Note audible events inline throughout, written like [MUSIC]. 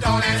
Beefy,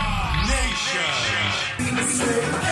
Nation.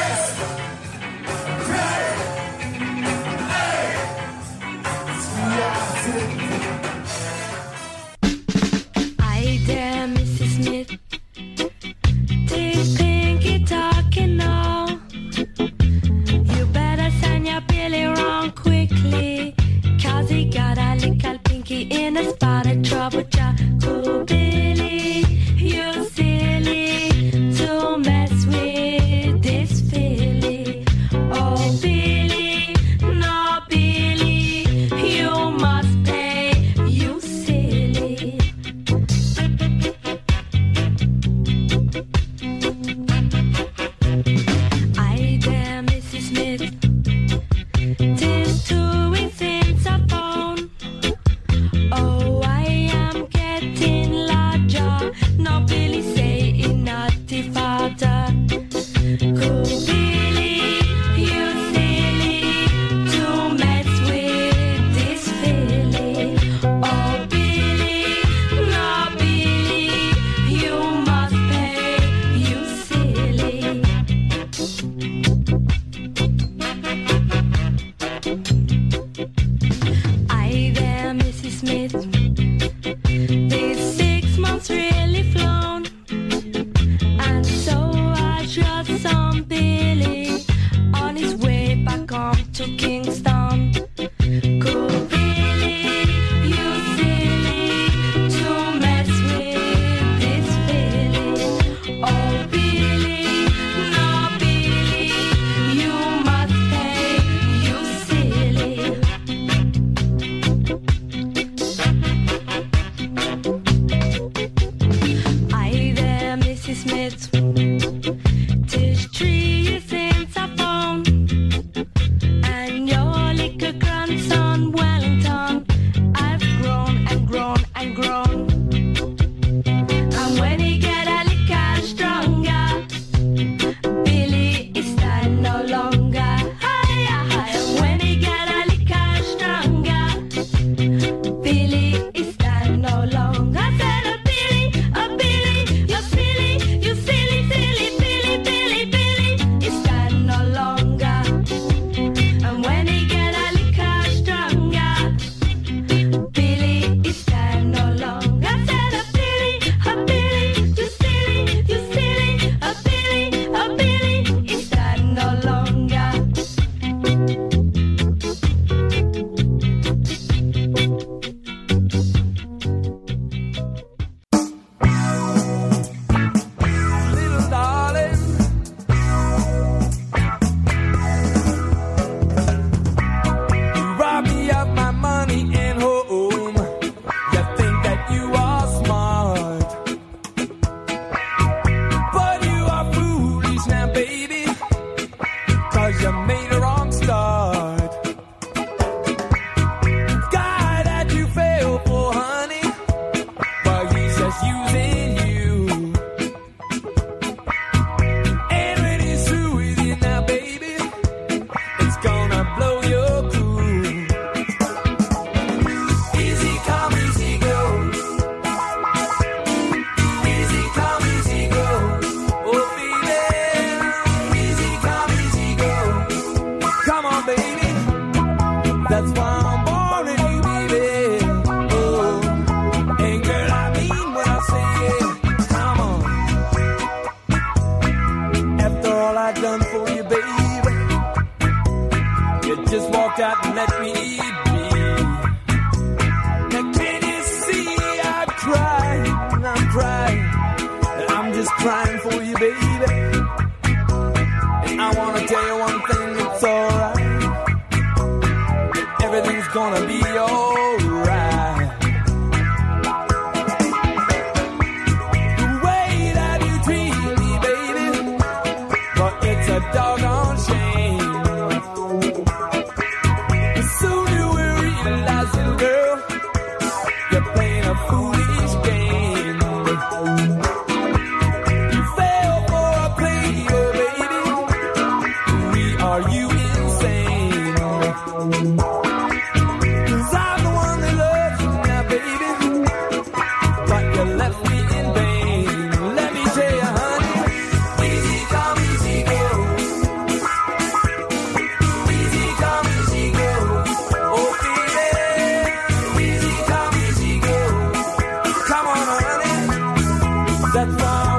That's why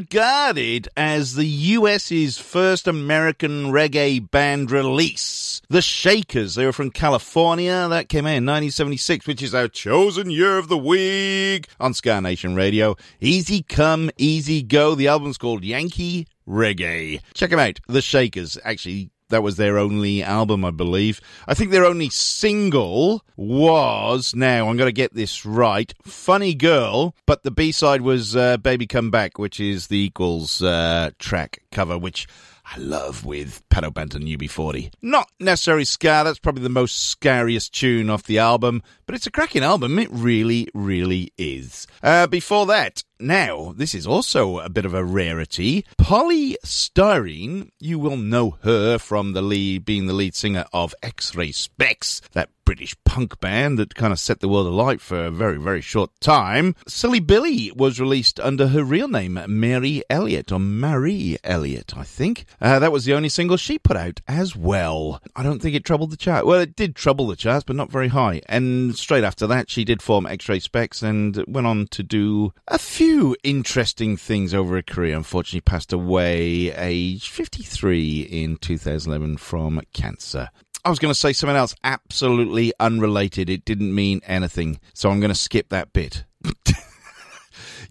regarded as the US's first American reggae band release. The Shakers, they were from California. That came out in 1976, which is our chosen year of the week on Ska Nation Radio. Easy come, easy go. The album's called Yankee Reggae. Check them out. The Shakers. Actually, that was their only album, I believe. I think their only single was, now I'm going to get this right, Funny Girl, but the B side was uh, Baby Come Back, which is the Equals uh, track cover, which I love with Pato Banton UB40. Not necessarily Ska, that's probably the most scariest tune off the album, but it's a cracking album. It really, really is. Uh, before that, now, this is also a bit of a rarity. Poly Styrene, you will know her from the lead, being the lead singer of X-Ray Spex, that British punk band that kind of set the world alight for a very, very short time. Silly Billy was released under her real name, Mary Elliott, or Marie Elliott, I think. Uh, that was the only single she put out as well. I don't think it troubled the chart. Well, it did trouble the charts, but not very high. And straight after that, she did form X-Ray Spex and went on to do a few interesting things over a career. Unfortunately, passed away age 53 in 2011 from cancer. I was going to say something else absolutely unrelated. It didn't mean anything. So I'm going to skip that bit. [LAUGHS]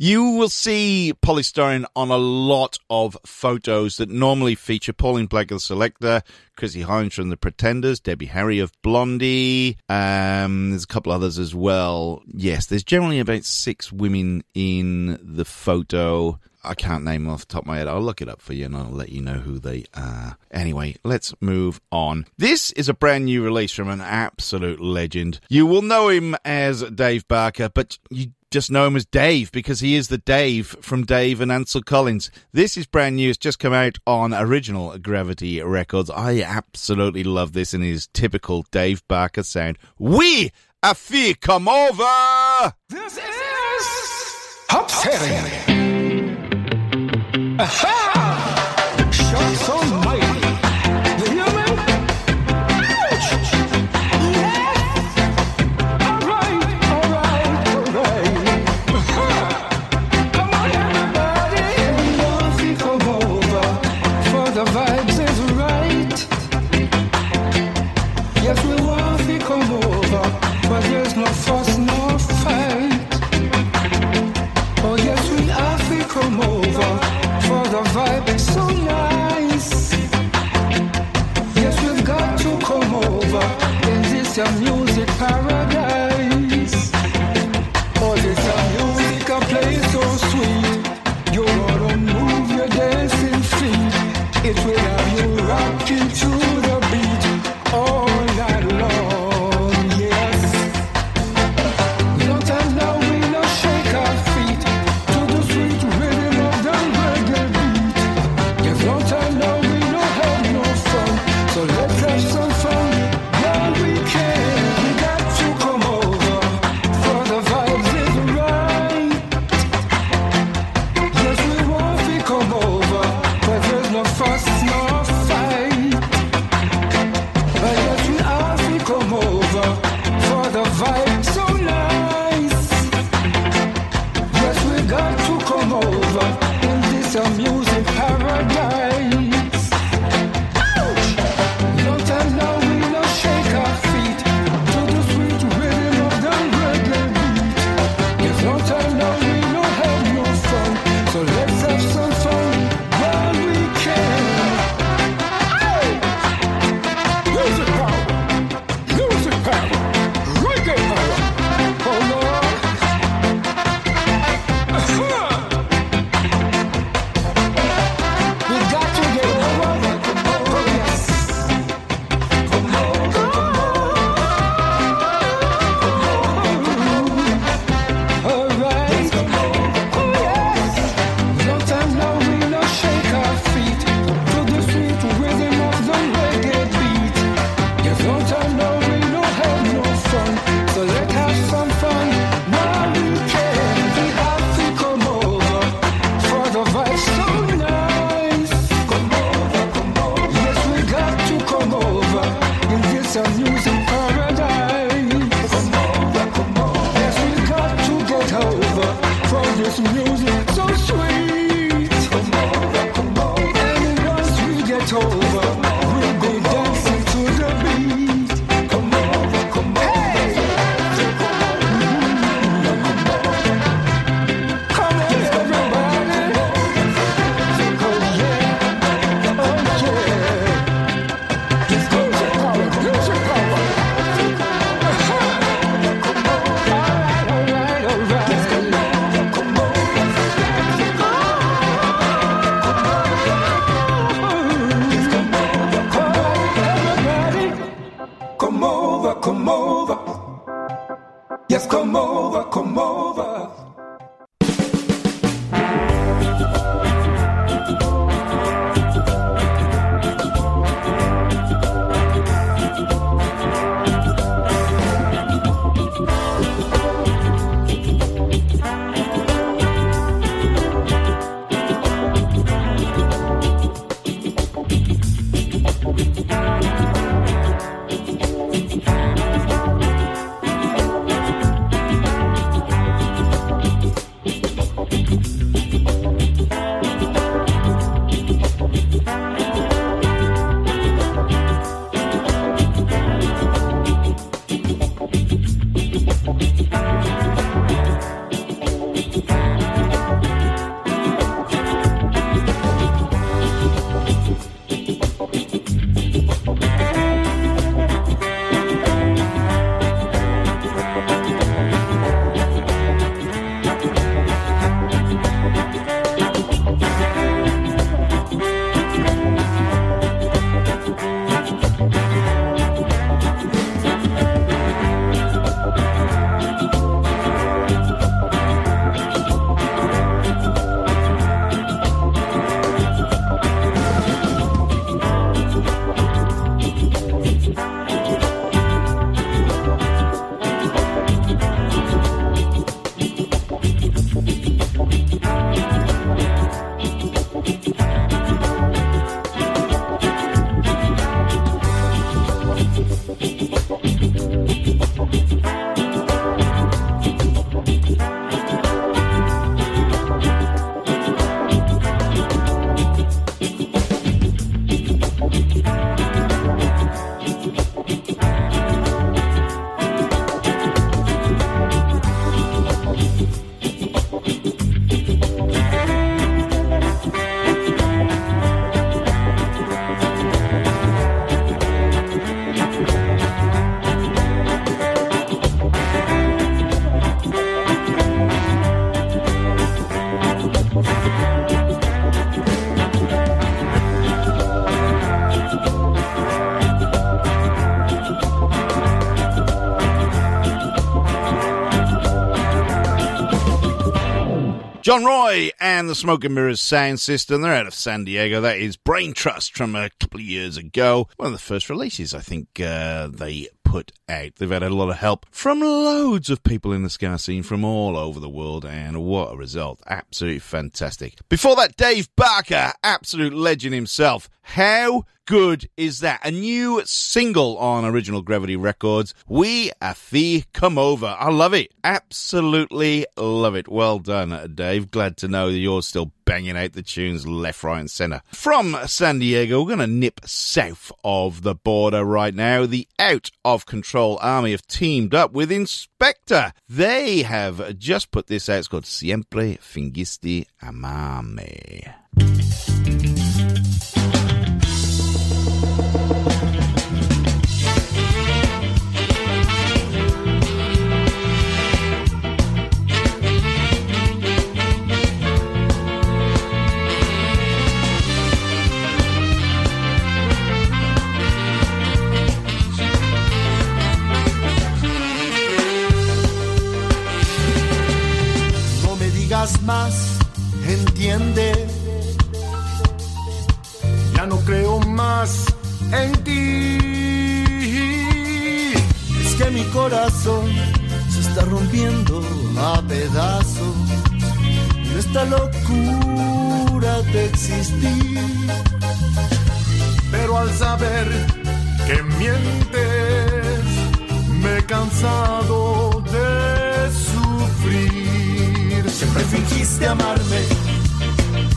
You will see Poly Styrene on a lot of photos that normally feature Pauline Blake of Selecter, Chrissie Hynde from the Pretenders, Debbie Harry of Blondie. Um, there's a couple others as well. Yes, there's generally about six women in the photo. I can't name them off the top of my head. I'll look it up for you and I'll let you know who they are. Anyway, let's move on. This is a brand new release from an absolute legend. You will know him as Dave Barker, but you just know him as Dave because he is the Dave from Dave and Ansel Collins. This is brand new. It's just come out on original Gravity Records. I absolutely love this in his typical Dave Barker sound. We a fee come over. This is Fairy. Aha! 向右 And the Smoke and Mirrors sound system. They're out of San Diego. That is Brain Trust from a couple of years ago. One of the first releases I think uh, they put out. They've had a lot of help from loads of people in the ska scene from all over the world, and what a result. Absolutely fantastic. Before that, Dave Barker, absolute legend himself. How good is that? A new single on Original Gravity Records. We a fee come over. I love it. Absolutely love it. Well done, Dave. Glad to know that you're still banging out the tunes left, right, and centre. From San Diego, we're going to nip south of the border right now. The Out of Control Army have teamed up with Inspector. They have just put this out. It's called Siempre Fingiste Amarme. Más, entiende. Ya no creo más en ti. Es que mi corazón se está rompiendo a pedazos. En esta locura de existir. Pero al saber que mientes, me he cansado de sufrir. Siempre fingiste amarme,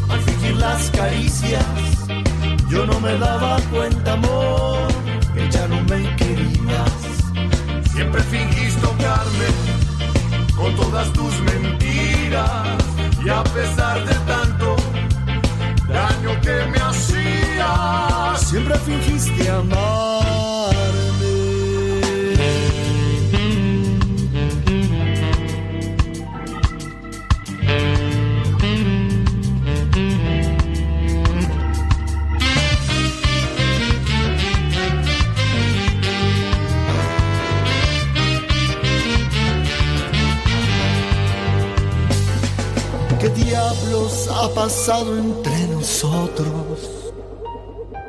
al fingir las caricias. Yo no me daba cuenta, amor, que ya no me querías. Siempre fingiste tocarme con todas tus mentiras. Y a pesar de tanto daño que me hacías, siempre fingiste amarme. Ha pasado entre nosotros?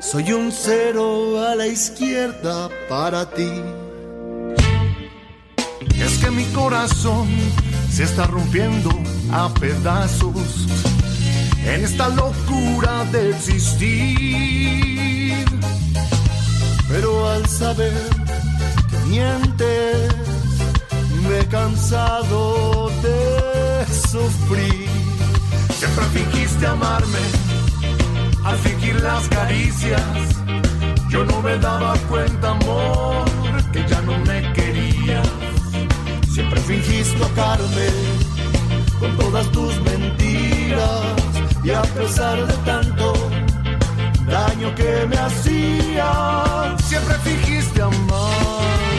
Soy un cero a la izquierda para ti. Es que mi corazón se está rompiendo a pedazos en esta locura de existir. Pero al saber que mientes, me he cansado de sufrir. Siempre fingiste amarme al fingir las caricias. Yo no me daba cuenta, amor, que ya no me querías. Siempre fingiste tocarme con todas tus mentiras. Y a pesar de tanto daño que me hacía, siempre fingiste amarme.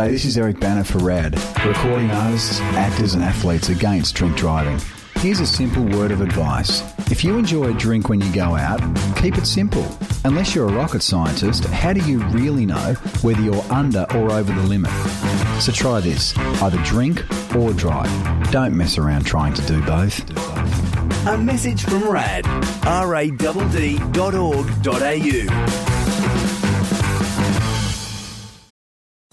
G'day, this is Eric Bana for RAD, recording artists, actors, and athletes against drink driving. Here's a simple word of advice If you enjoy a drink when you go out, keep it simple. Unless you're a rocket scientist, how do you really know whether you're under or over the limit? So try this either drink or drive. Don't mess around trying to do both. A message from RAD, radd.org.au.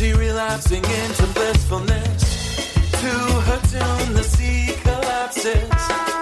Uncertainty, relapsing into blissfulness. To her tune, the sea collapses.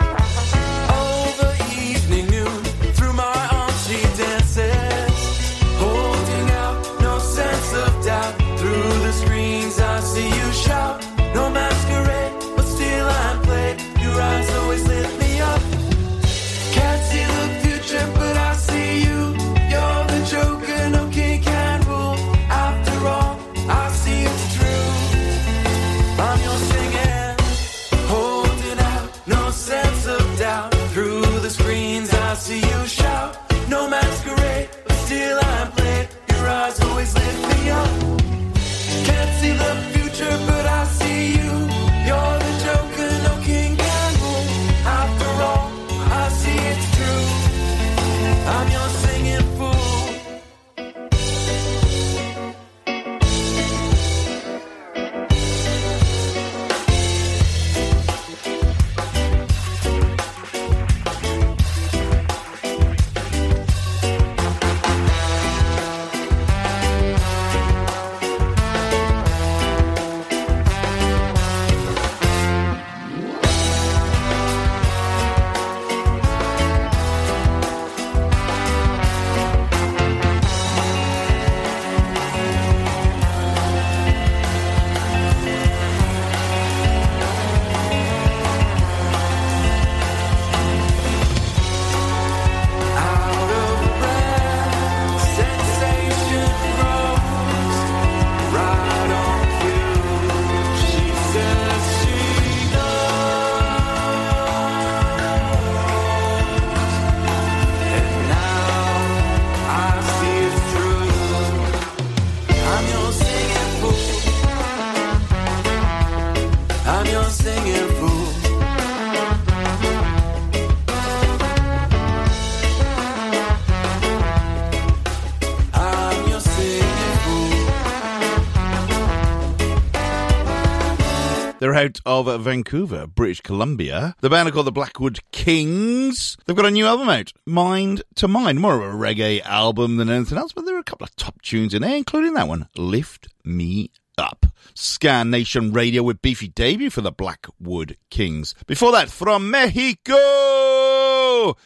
They're out of Vancouver, British Columbia. The band are called the Blackwood Kings. They've got a new album out, Mind to Mind. More of a reggae album than anything else, but there are a couple of top tunes in there, including that one, Lift Me Up. Ska Nation Radio with Beefy debut for the Blackwood Kings. Before that, from Mexico,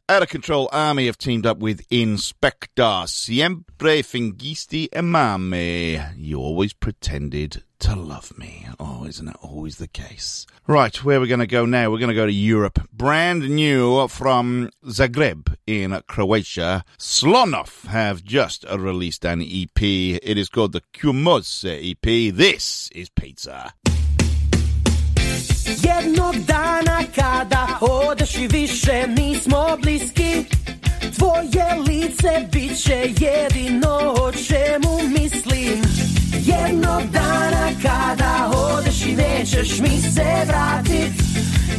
Out of Control Army have teamed up with Inspector. Siempre fingiste eh, amame. You always pretended to love me. Oh, isn't that always the case? Right, where we're we going to go now? We're going to go to Europe. Brand new from Zagreb in Croatia. Slonoff have just released an EP. It is called the Kumos EP. This is Pizza. Jednog dana kada odeš i više nismo bliski Tvoje lice bit će jedino o čemu mislim. Jednog dana kada odeš i nećeš mi se vratit.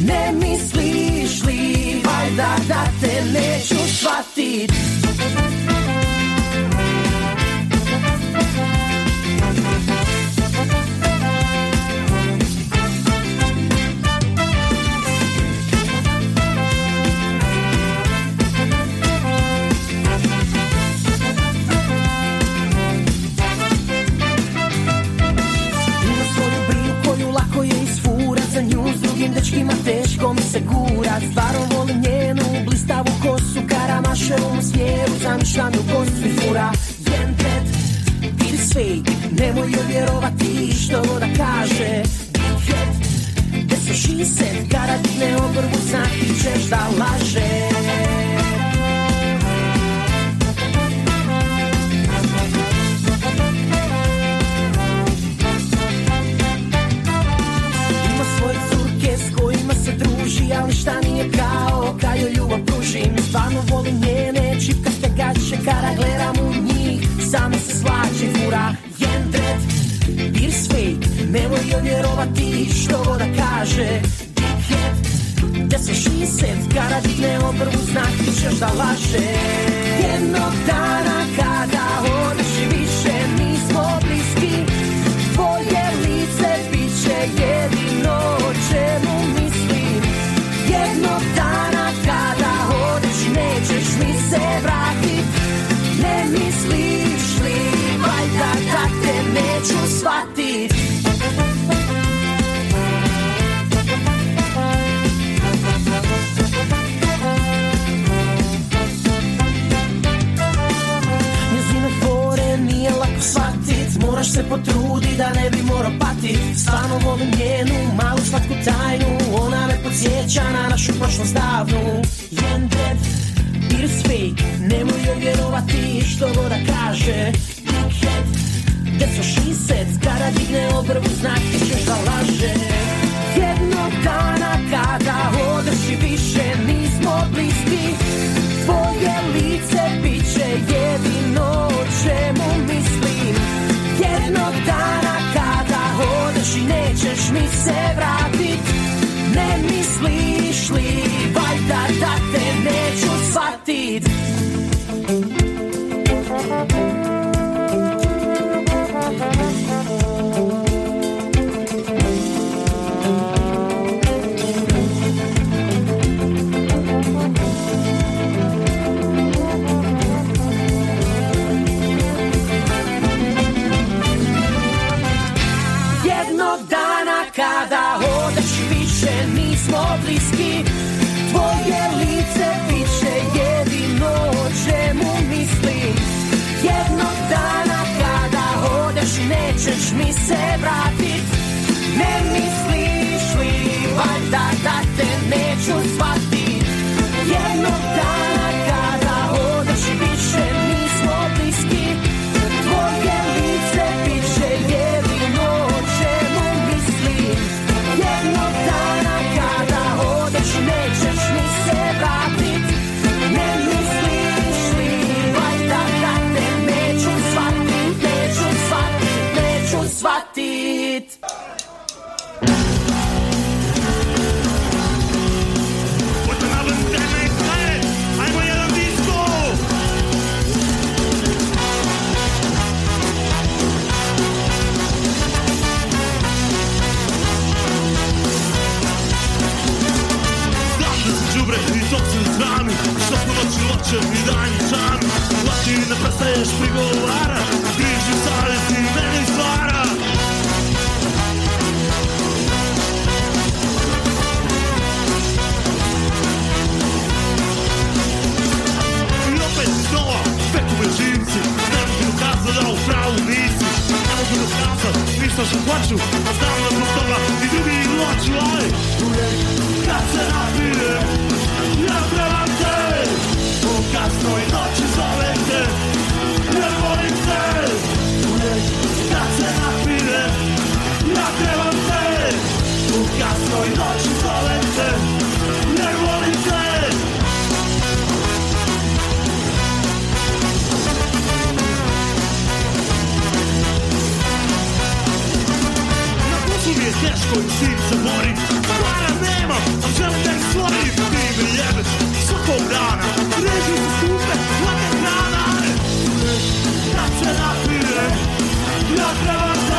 Ne misliš li valjda da te neću shvatit drugim dečkima teško mi se gurat Stvarno volim njenu blistavu kosu. Karamaševom smjeru zamišljanu kosu i fura. Jentet, bit is fake Nemoj joj vjerovati što god da kaže. Big head, su said Kada digne obrvu znati ćeš da laže da kaže gdje se said Kada digne obrvu znati ćeš da laže. Jednog dana kada odeš i više nismo bliski Tvoje lice bit će jedino o čemu mislim. Jednog dana kada odeš nećeš mi se vratit Ne misliš se potrudit da ne bi morao patit Stvarno volim njenu malu slatku tajnu. Ona me podsjeća na našu prošlost davnu. Jendred, beer is fake Nemoj joj vjerovati što god da kaže. Big head, gdje su she said Kada digne obrvu znati ćeš da laže. Jednog dana kada odeš i više nismo bliski. Tvoje lice bit će jedino Jednog dana kada odeš i nećeš mi se vratit. Ne misliš li valjda da te neću shvatit co się płaczył, a znam do powtórna i drugi i July. Kracę na teško im svim se Para nema, a da ih stvorim. Ti dana. Skupe, hrana Da se ja trebam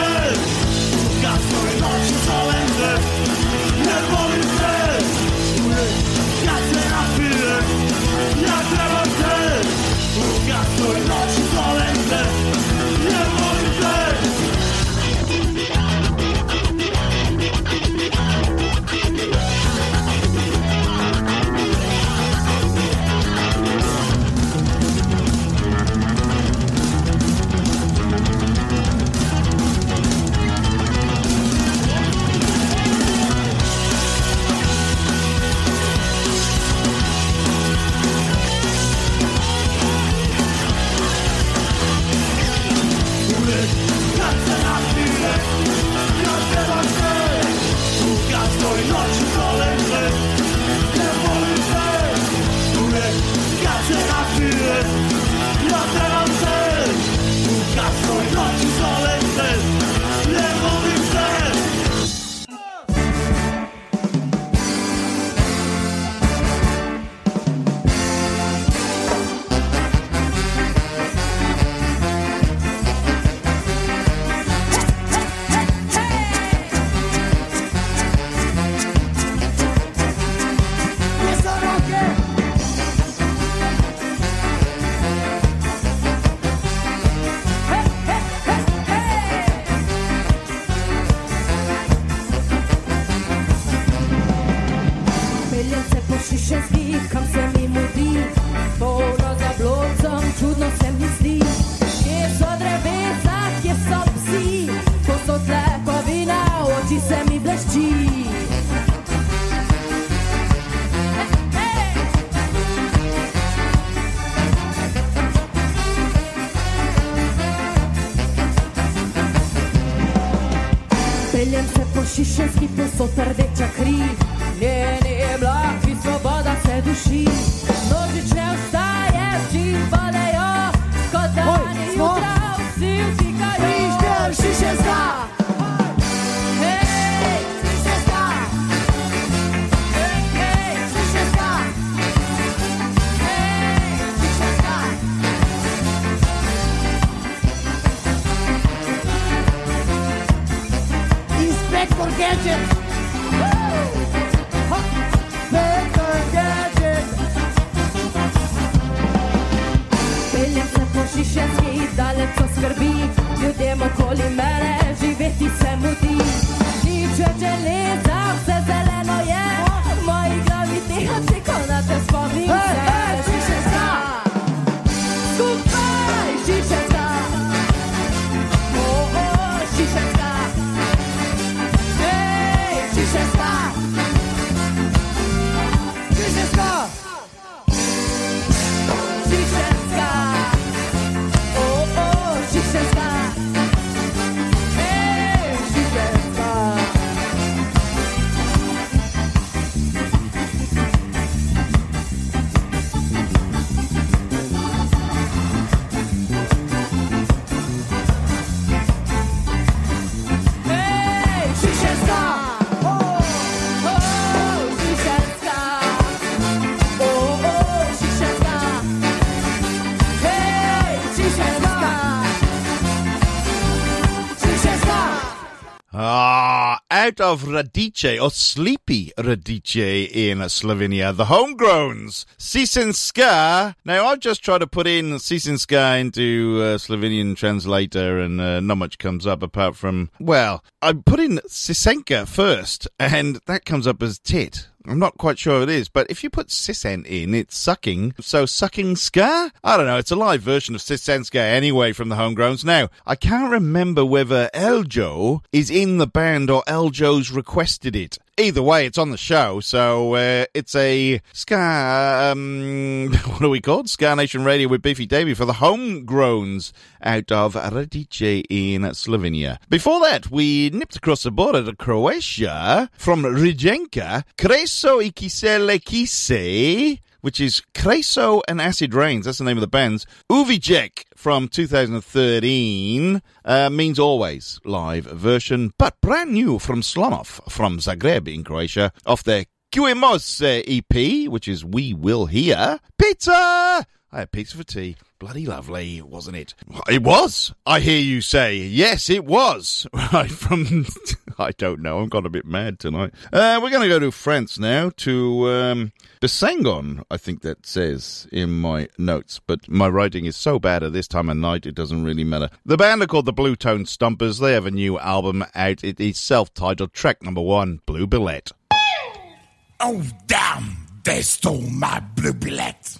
out of Radice or Sleepy Radice in Slovenia. The homegrowns, Sisinska. Now, I just try to put in Sisinska into a Slovenian translator and uh, not much comes up apart from, well, I put in Sisenka first and that comes up as tit. I'm not quite sure it is, but if you put Sisent in, it's sucking. So sucking ska? I don't know. It's a live version of Sisent ska anyway from the Homegrowns. Now, I can't remember whether Eljo is in the band or Eljo's requested it. Either way, it's on the show, so uh, it's a Ska. Um, [LAUGHS] what are we called? Ska Nation Radio with Beefy Davy for the Homegrowns out of Radice in Slovenia. Before that, we nipped across the border to Croatia from Rijenka, Kreso i Kisele Kise which is Kreso and Acid Rains. That's the name of the band's. Uvijek from 2013 uh, means always live version, but brand new from Slonoff from Zagreb in Croatia off their Qemos uh, EP, which is We Will Hear. Pizza! I had pizza for tea. Bloody lovely, wasn't it? It was. I hear you say. Yes, it was. [LAUGHS] Right from. [LAUGHS] I don't know. I've got a bit mad tonight. Uh, we're going to go to France now to um, the Sengon, I think that says in my notes. But my writing is so bad at this time of night, it doesn't really matter. The band are called the Blue Tone Stompers. They have a new album out. It is self titled, track number one, Blue Billet. Oh, damn! They stole my blue billet.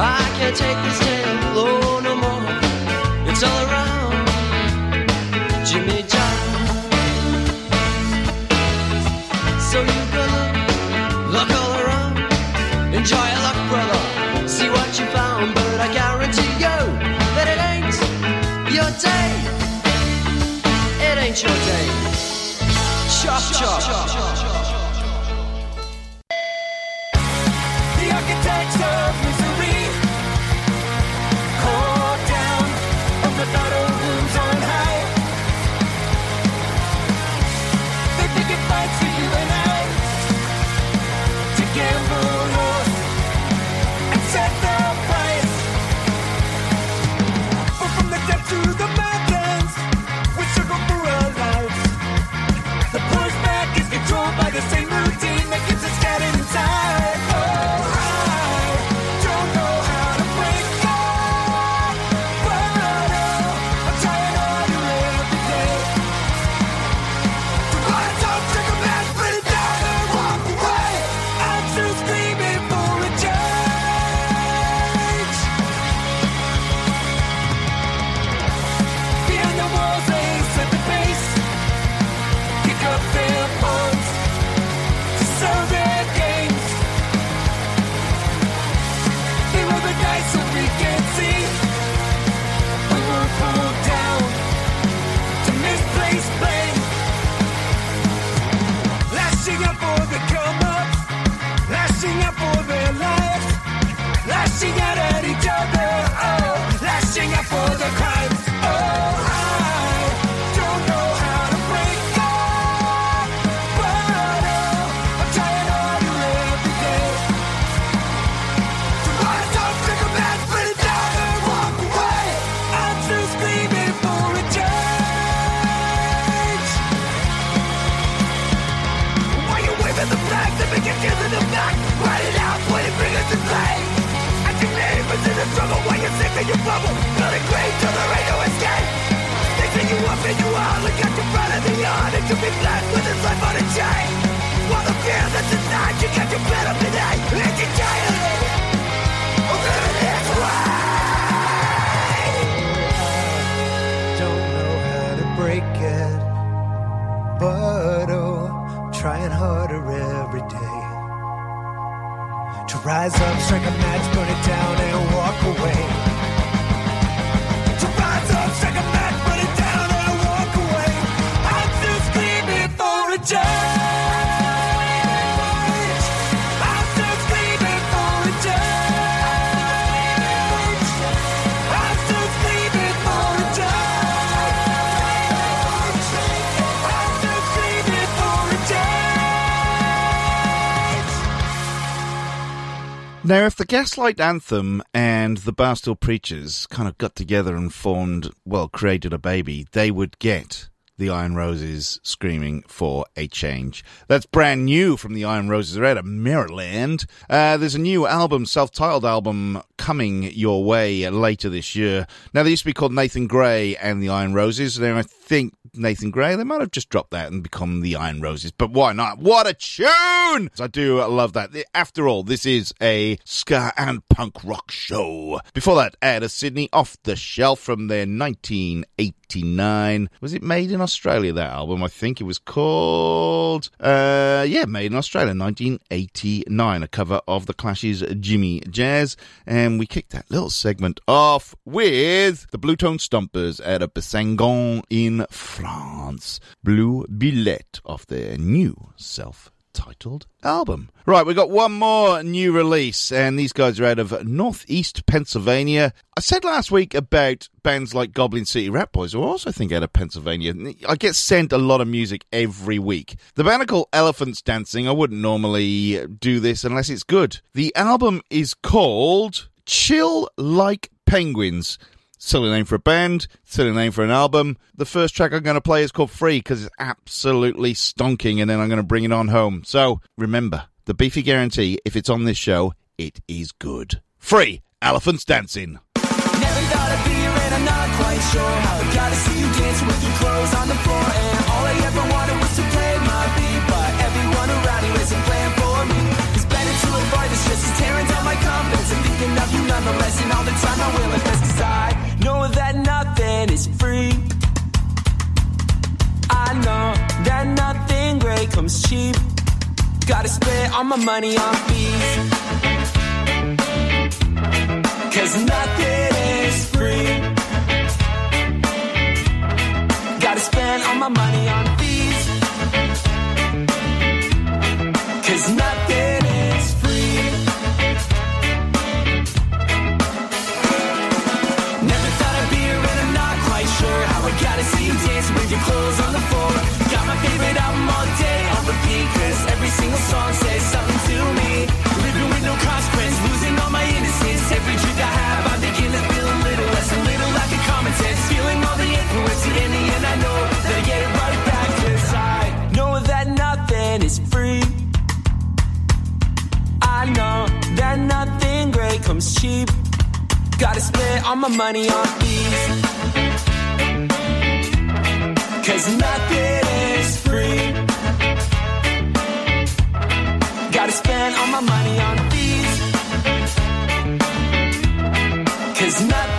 I can't take this oh no more. It's all around, Jimmy Johns. So you go look, all around, enjoy your brother. See what you found, but I guarantee you that it ain't your day. It ain't your day. Chop chop. The you're of your bubble. Building great till there ain't no escape. They say you up and you out, look at your front of the yard and to be blessed with his life on a chain. While the fear that's inside you got your up today. Oh, it's your jail. Living this way. Don't know how to break it, but oh, I'm trying harder every day. To rise up, strike a match, burn it down, and walk away. Now, if the Gaslight Anthem and the Barstool Preachers kind of got together and formed, well, created a baby, they would get the Iron Roses screaming for a change. That's brand new from the Iron Roses. They're out of Maryland. Uh, there's a new album, self-titled album, coming your way later this year. Now, they used to be called Nathan Gray and the Iron Roses. Now, I think Nathan Gray, they might have just dropped that and become the Iron Roses. But why not? What a tune! I do love that. After all, this is a ska and punk rock show. Before that, out of Sydney, off the shelf from their 1989. Was it made in Australia, that album? I think it was called, uh, yeah, made in Australia, 1989. A cover of The Clash's Jimmy Jazz. And we kicked that little segment off with the Blue Tone Stompers out of Besançon in France. Blue Billet off their new self titled album. Right, we got one more new release, and these guys are out of Northeast Pennsylvania. I said last week about bands like Goblin City Rat Boys, who I also think out of Pennsylvania. I get sent a lot of music every week. The band are called Elephants Dancing. I wouldn't normally do this unless it's good. The album is called Chill Like Penguins. Silly name for a band, silly name for an album. The first track I'm going to play is called Free because it's absolutely stonking, and then I'm going to bring it on home. So remember, the beefy guarantee, if it's on this show, it is good. Free, Elephants Dancing. Never got a beer and I'm not quite sure how I gotta see you dancing with your clothes on the floor. And all I ever wanted was to play my beat, but everyone around you isn't playing for me. It's better to avoid the stress, it's tearing down my confidence. Thinking of you nonetheless, and all the time I will invest, cause I nothing is free. I know that nothing great comes cheap. Gotta spend all my money on fees. Cause nothing is free. Gotta spend all my money on comes cheap. Gotta spend all my money on fees. Cause nothing is free. Gotta spend all my money on fees. Cause nothing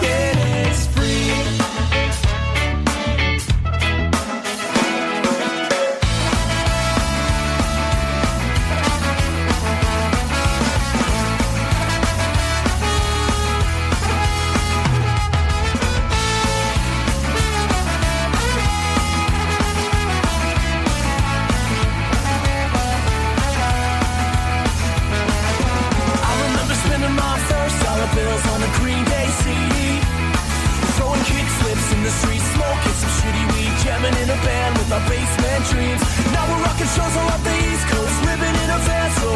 with our basement dreams. Now we're rocking shows all up the East Coast, living in a so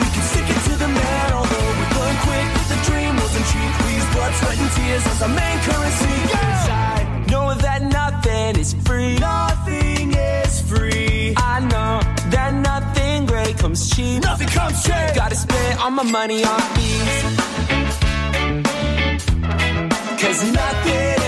we can stick it to the man. Although we learned quick the dream wasn't cheap, we use blood, sweat, and tears as our main currency. Yes, I know that nothing is free. Nothing is free. I know that nothing great comes cheap. Nothing comes cheap. Gotta spend all my money on fees. Cause nothing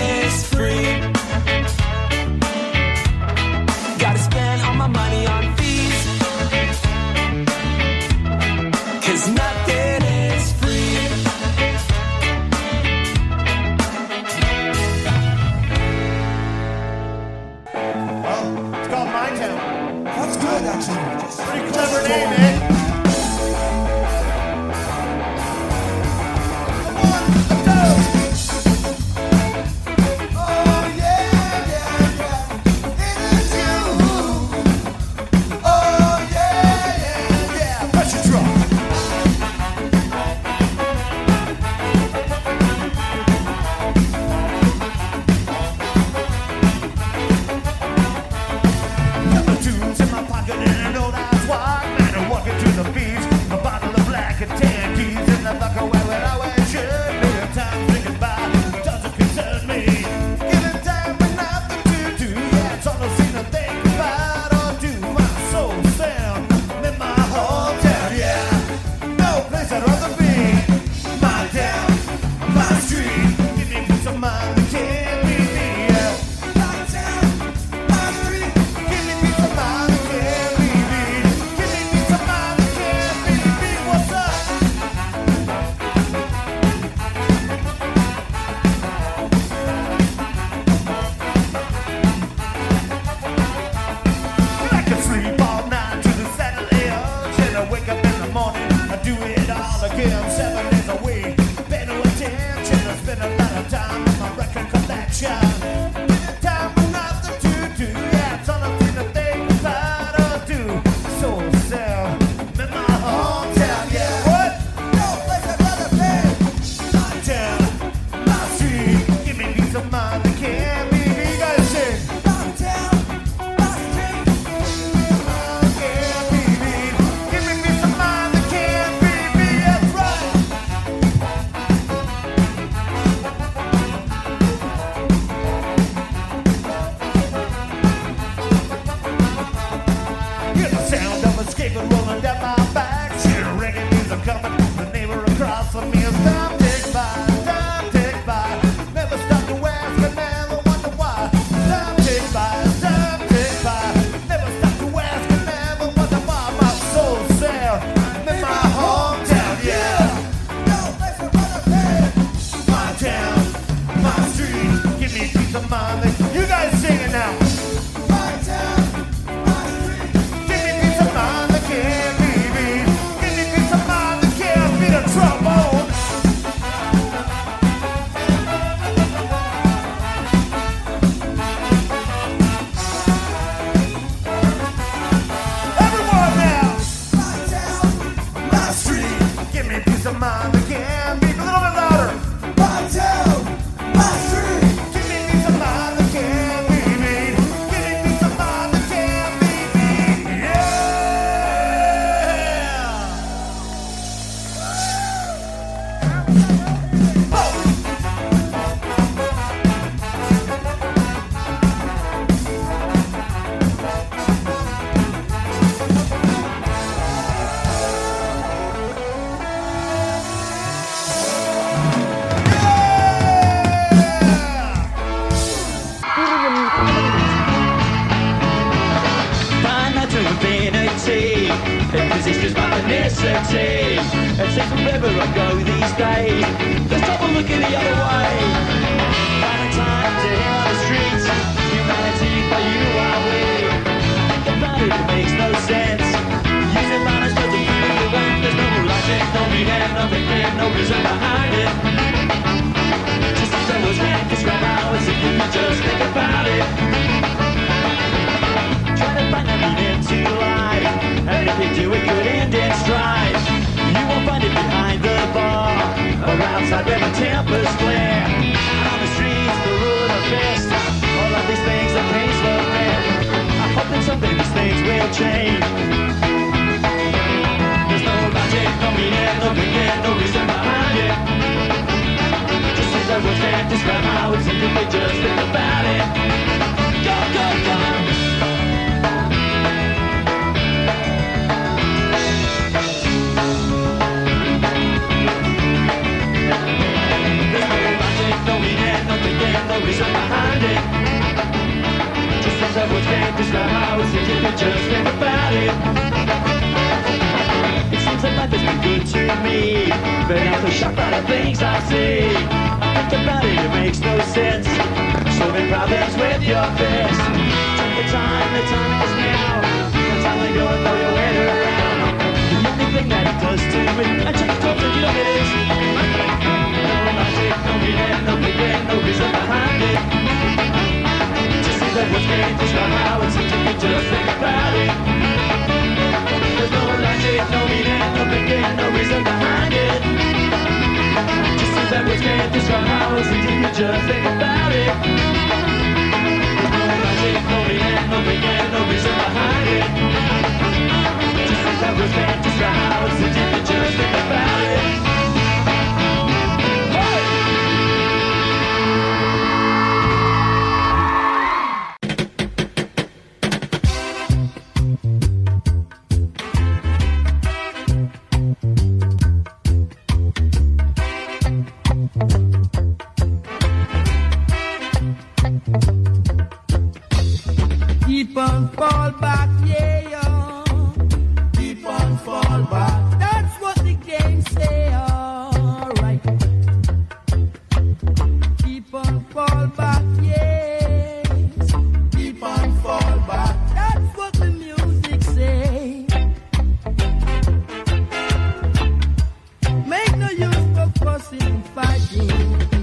use of fussing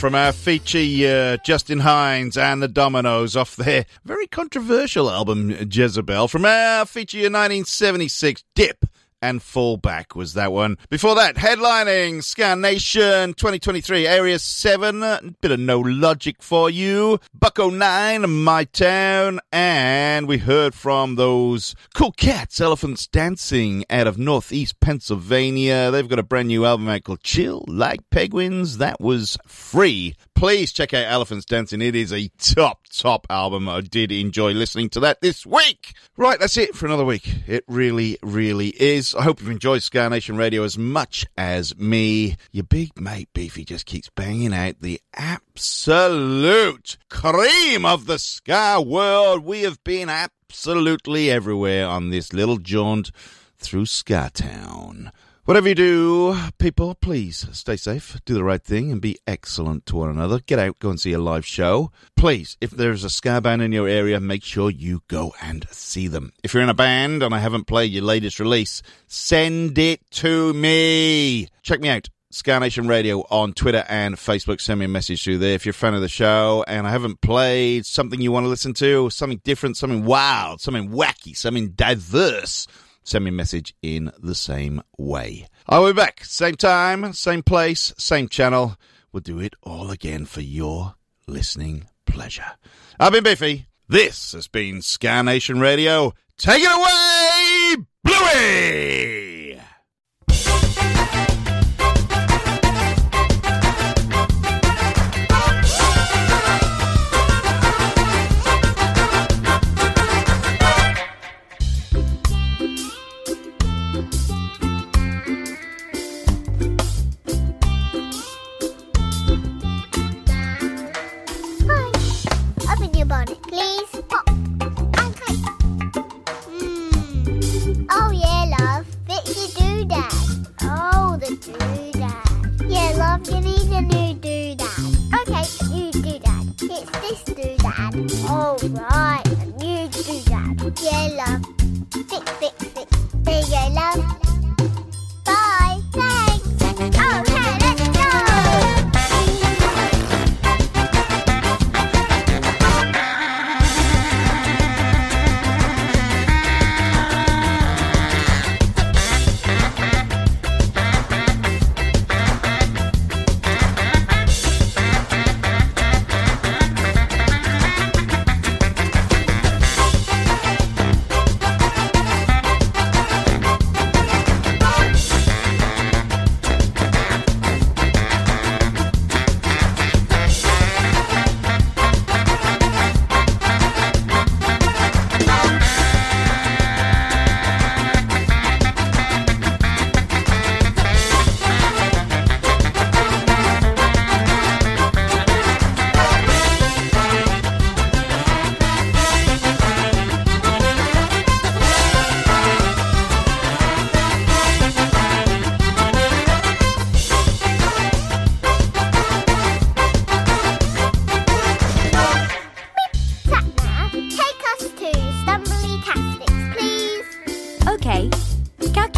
from our feature uh, Justin Hinds and the Dominoes off their very controversial album Jezebel from our feature 1976 Dip and Fallback was that one. Before that, headlining Ska Nation 2023 Area 7, bit of no logic for you. Buck-O-Nine, My Town, and we heard from those cool cats, Elephants Dancing out of Northeast Pennsylvania. They've got a brand new album out called Chill Like Penguins. That was free. Please check out Elephants Dancing. It is a top, top album. I did enjoy listening to that this week. Right, that's it for another week. It really, really is. I hope you've enjoyed Ska Nation Radio as much as me. Your big mate Beefy just keeps banging out the absolute cream of the Ska world. We have been absolutely everywhere on this little jaunt through Skatown. Whatever you do, people, please stay safe, do the right thing, and be excellent to one another. Get out, go and see a live show. Please, if there's a ska band in your area, make sure you go and see them. If you're in a band and I haven't played your latest release, send it to me. Check me out. Ska Nation Radio on Twitter and Facebook. Send me a message through there if you're a fan of the show and I haven't played something you want to listen to, something different, something wild, something wacky, something diverse send me a message in the same way. I'll be back, same time, same place, same channel. We'll do it all again for your listening pleasure. I've been Beefy. This has been Ska Nation Radio. Take it away, Bluey!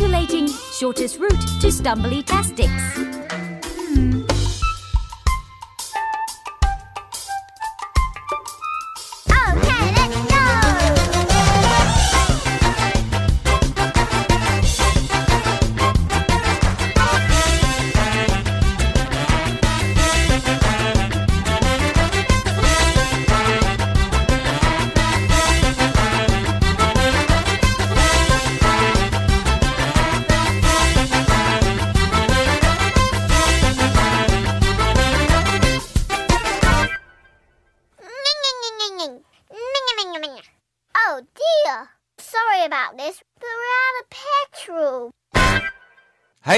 Calculating shortest route to Stumbly Tastics.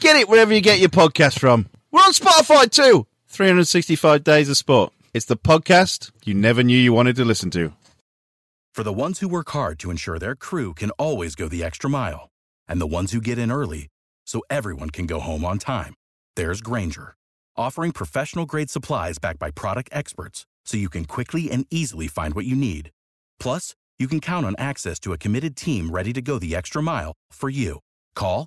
Get it wherever you get your podcast from. We're on Spotify too. 365 Days of Sport. It's the podcast you never knew you wanted to listen to. For the ones who work hard to ensure their crew can always go the extra mile, and the ones who get in early so everyone can go home on time, there's Grainger, offering professional grade supplies backed by product experts so you can quickly and easily find what you need. Plus, you can count on access to a committed team ready to go the extra mile for you. Call,